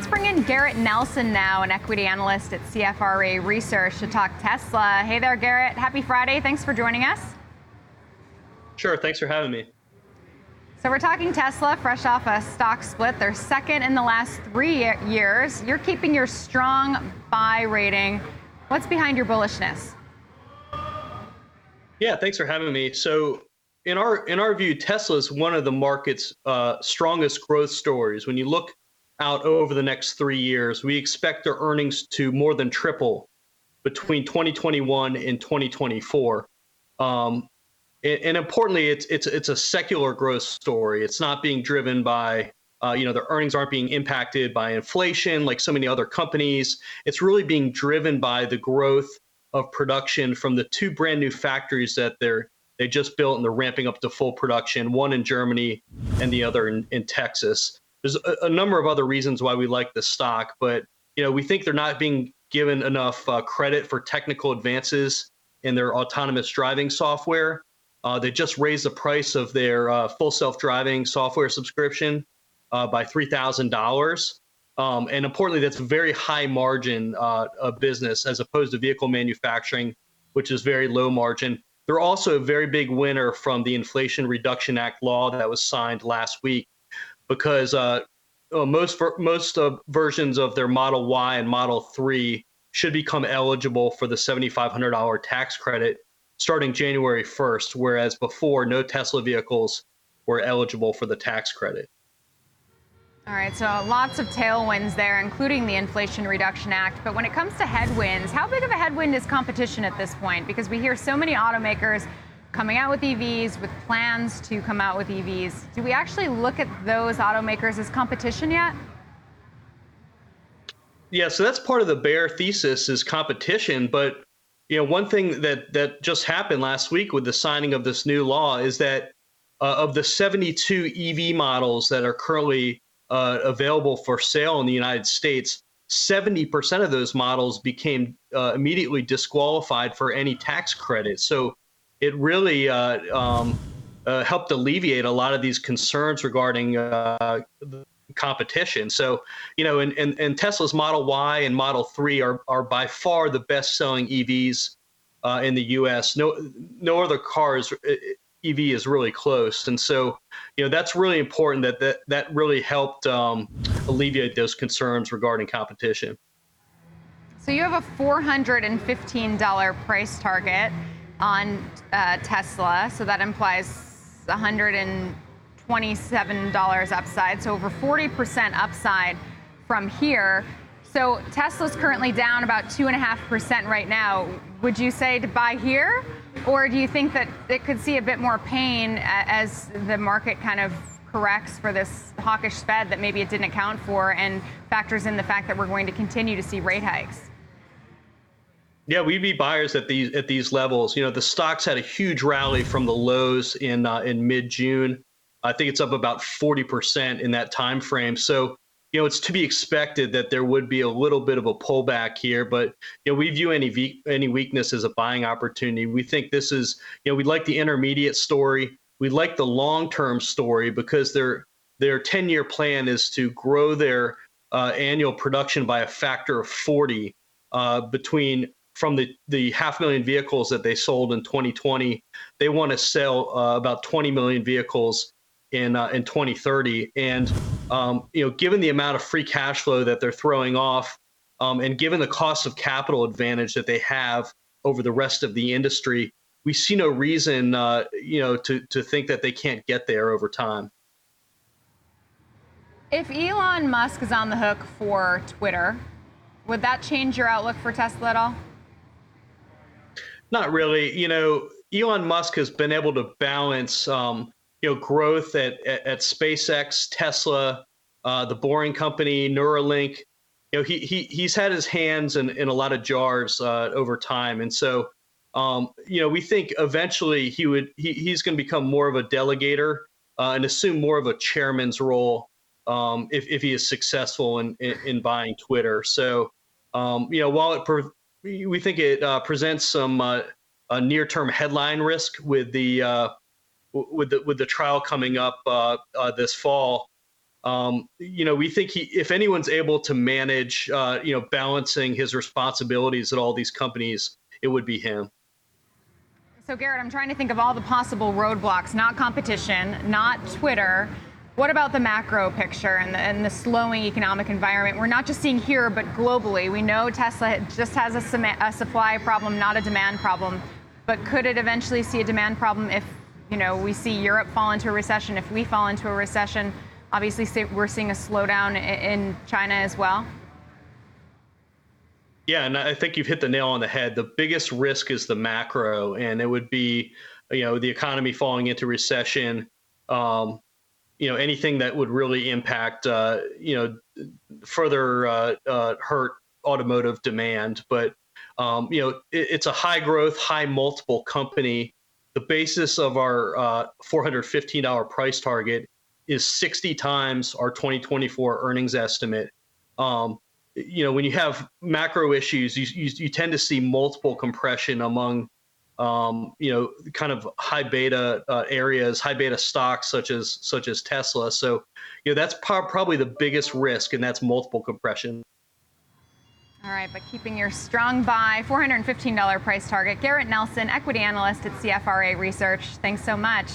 let's bring in Garrett Nelson now, an equity analyst at CFRA Research, to talk Tesla. Hey there, Garrett. Happy Friday. Thanks for joining us. Sure. Thanks for having me. So we're talking Tesla, fresh off a stock split. They're second in the last three years. You're keeping your strong buy rating. What's behind your bullishness? Yeah, thanks for having me. So in our in our view, Tesla is one of the market's uh, strongest growth stories. When you look out over the next three years, we expect their earnings to more than triple between 2021 and 2024. Um, and, and, importantly, it's it's it's a secular growth story. It's not being driven by uh, you know their earnings aren't being impacted by inflation like so many other companies. It's really being driven by the growth of production from the two brand new factories that they're they just built and they're ramping up to full production, one in Germany and the other in, in Texas. There's a, a, number of other reasons why we like the stock, but you know we think they're not being given enough uh, credit for technical advances in their autonomous driving software. Uh, they just raised the price of their uh, full self-driving software subscription uh, by three thousand dollars. Um, and importantly, that's a very high margin uh, business as opposed to vehicle manufacturing, which is very low margin. They're also a very big winner from the Inflation Reduction Act law that was signed last week, because uh, uh most most uh, versions of their Model Y and Model 3 should become eligible for the $7,500 tax credit starting January 1st, whereas before no Tesla vehicles were eligible for the tax credit. All right, so lots of tailwinds there, including the Inflation Reduction Act. But when it comes to headwinds, how big of a headwind is competition at this point? Because we hear so many automakers coming out with EVs, with plans to come out with EVs. Do we actually look at those automakers as competition yet? Yeah, so that's part of the bear thesis is competition. But you know, one thing that that just happened last week with the signing of this new law is that uh, of the 72 EV models that are currently uh, available for sale in the United States, 70% of those models became uh, immediately disqualified for any tax credit. So it really uh, um, uh, helped alleviate a lot of these concerns regarding uh, competition. So, you know, and, and, and, Tesla's Model Y and Model 3 are, are by far the best selling EVs uh, in the US. No, no other cars EV is really close, and so you know that's really important. That that that really helped um, alleviate those concerns regarding competition. So you have a four hundred and fifteen dollar price target on uh, Tesla, so that implies one hundred and twenty-seven dollars upside. So over forty percent upside from here. So Tesla's currently down about 2.5% right now. Would you say to buy here? Or do you think that it could see a bit more pain as the market kind of corrects for this hawkish Fed that maybe it didn't account for and factors in the fact that we're going to continue to see rate hikes? Yeah, we'd be buyers at these at these levels. You know, the stocks had a huge rally from the lows in uh, in mid June. I think it's up about 40% in that time frame. So you know, it's to be expected that there would be a little bit of a pullback here, but you know, we view any any weakness as a buying opportunity. We think this is, you know, we like the intermediate story. We like the long-term story because their their 10-year plan is to grow their uh, annual production by a factor of 40 uh, between from the the half million vehicles that they sold in 2020. They want to sell uh, about 20 million vehicles in uh, in 2030, and um, you know, given the amount of free cash flow that they're throwing off, um, and given the cost of capital advantage that they have over the rest of the industry, we see no reason, uh, you know, to to think that they can't get there over time. If Elon Musk is on the hook for Twitter, would that change your outlook for Tesla at all? Not really. You know, Elon Musk has been able to balance um, you know growth at at, at SpaceX, Tesla, uh, the Boring Company, Neuralink. You know he he he's had his hands in, in a lot of jars uh, over time, and so um, you know we think eventually he would he, he's going to become more of a delegator uh, and assume more of a chairman's role um, if if he is successful in in, in buying Twitter. So um, you know while it pre- we think it uh, presents some uh, near term headline risk with the uh, with the with the trial coming up uh, uh, this fall. Um, you know, we think he, if anyone's able to manage, you know, balancing his responsibilities at all these companies, it would be him. So, Garrett, I'm trying to think of all the possible roadblocks, not competition, not Twitter. What about the macro picture and the, and the slowing economic environment? We're not just seeing here, but globally. We know Tesla just has a, sema- a supply problem, not a demand problem. But could it eventually see a demand problem if, you know, we see Europe fall into a recession, if we fall into a recession? Obviously, we're seeing a slowdown in China as well. Yeah, and I think you've hit the nail on the head. The biggest risk is the macro, and it would be, you know, the economy falling into recession. Um, you know, anything that would really impact, uh, you know, further uh, uh, hurt automotive demand. But um, you know, it, it's a high growth, high multiple company. The basis of our uh, $415 price target is 60 times our 2024 earnings estimate. Um, you know, when you have macro issues, you, you, you tend to see multiple compression among, um, you know, kind of high beta uh, areas, high beta stocks such as such as Tesla. So, you know, that's pro- probably the biggest risk, and that's multiple compression. All right, but keeping your strong buy, $415 price target. Garrett Nelson, equity analyst at CFRA Research. Thanks so much.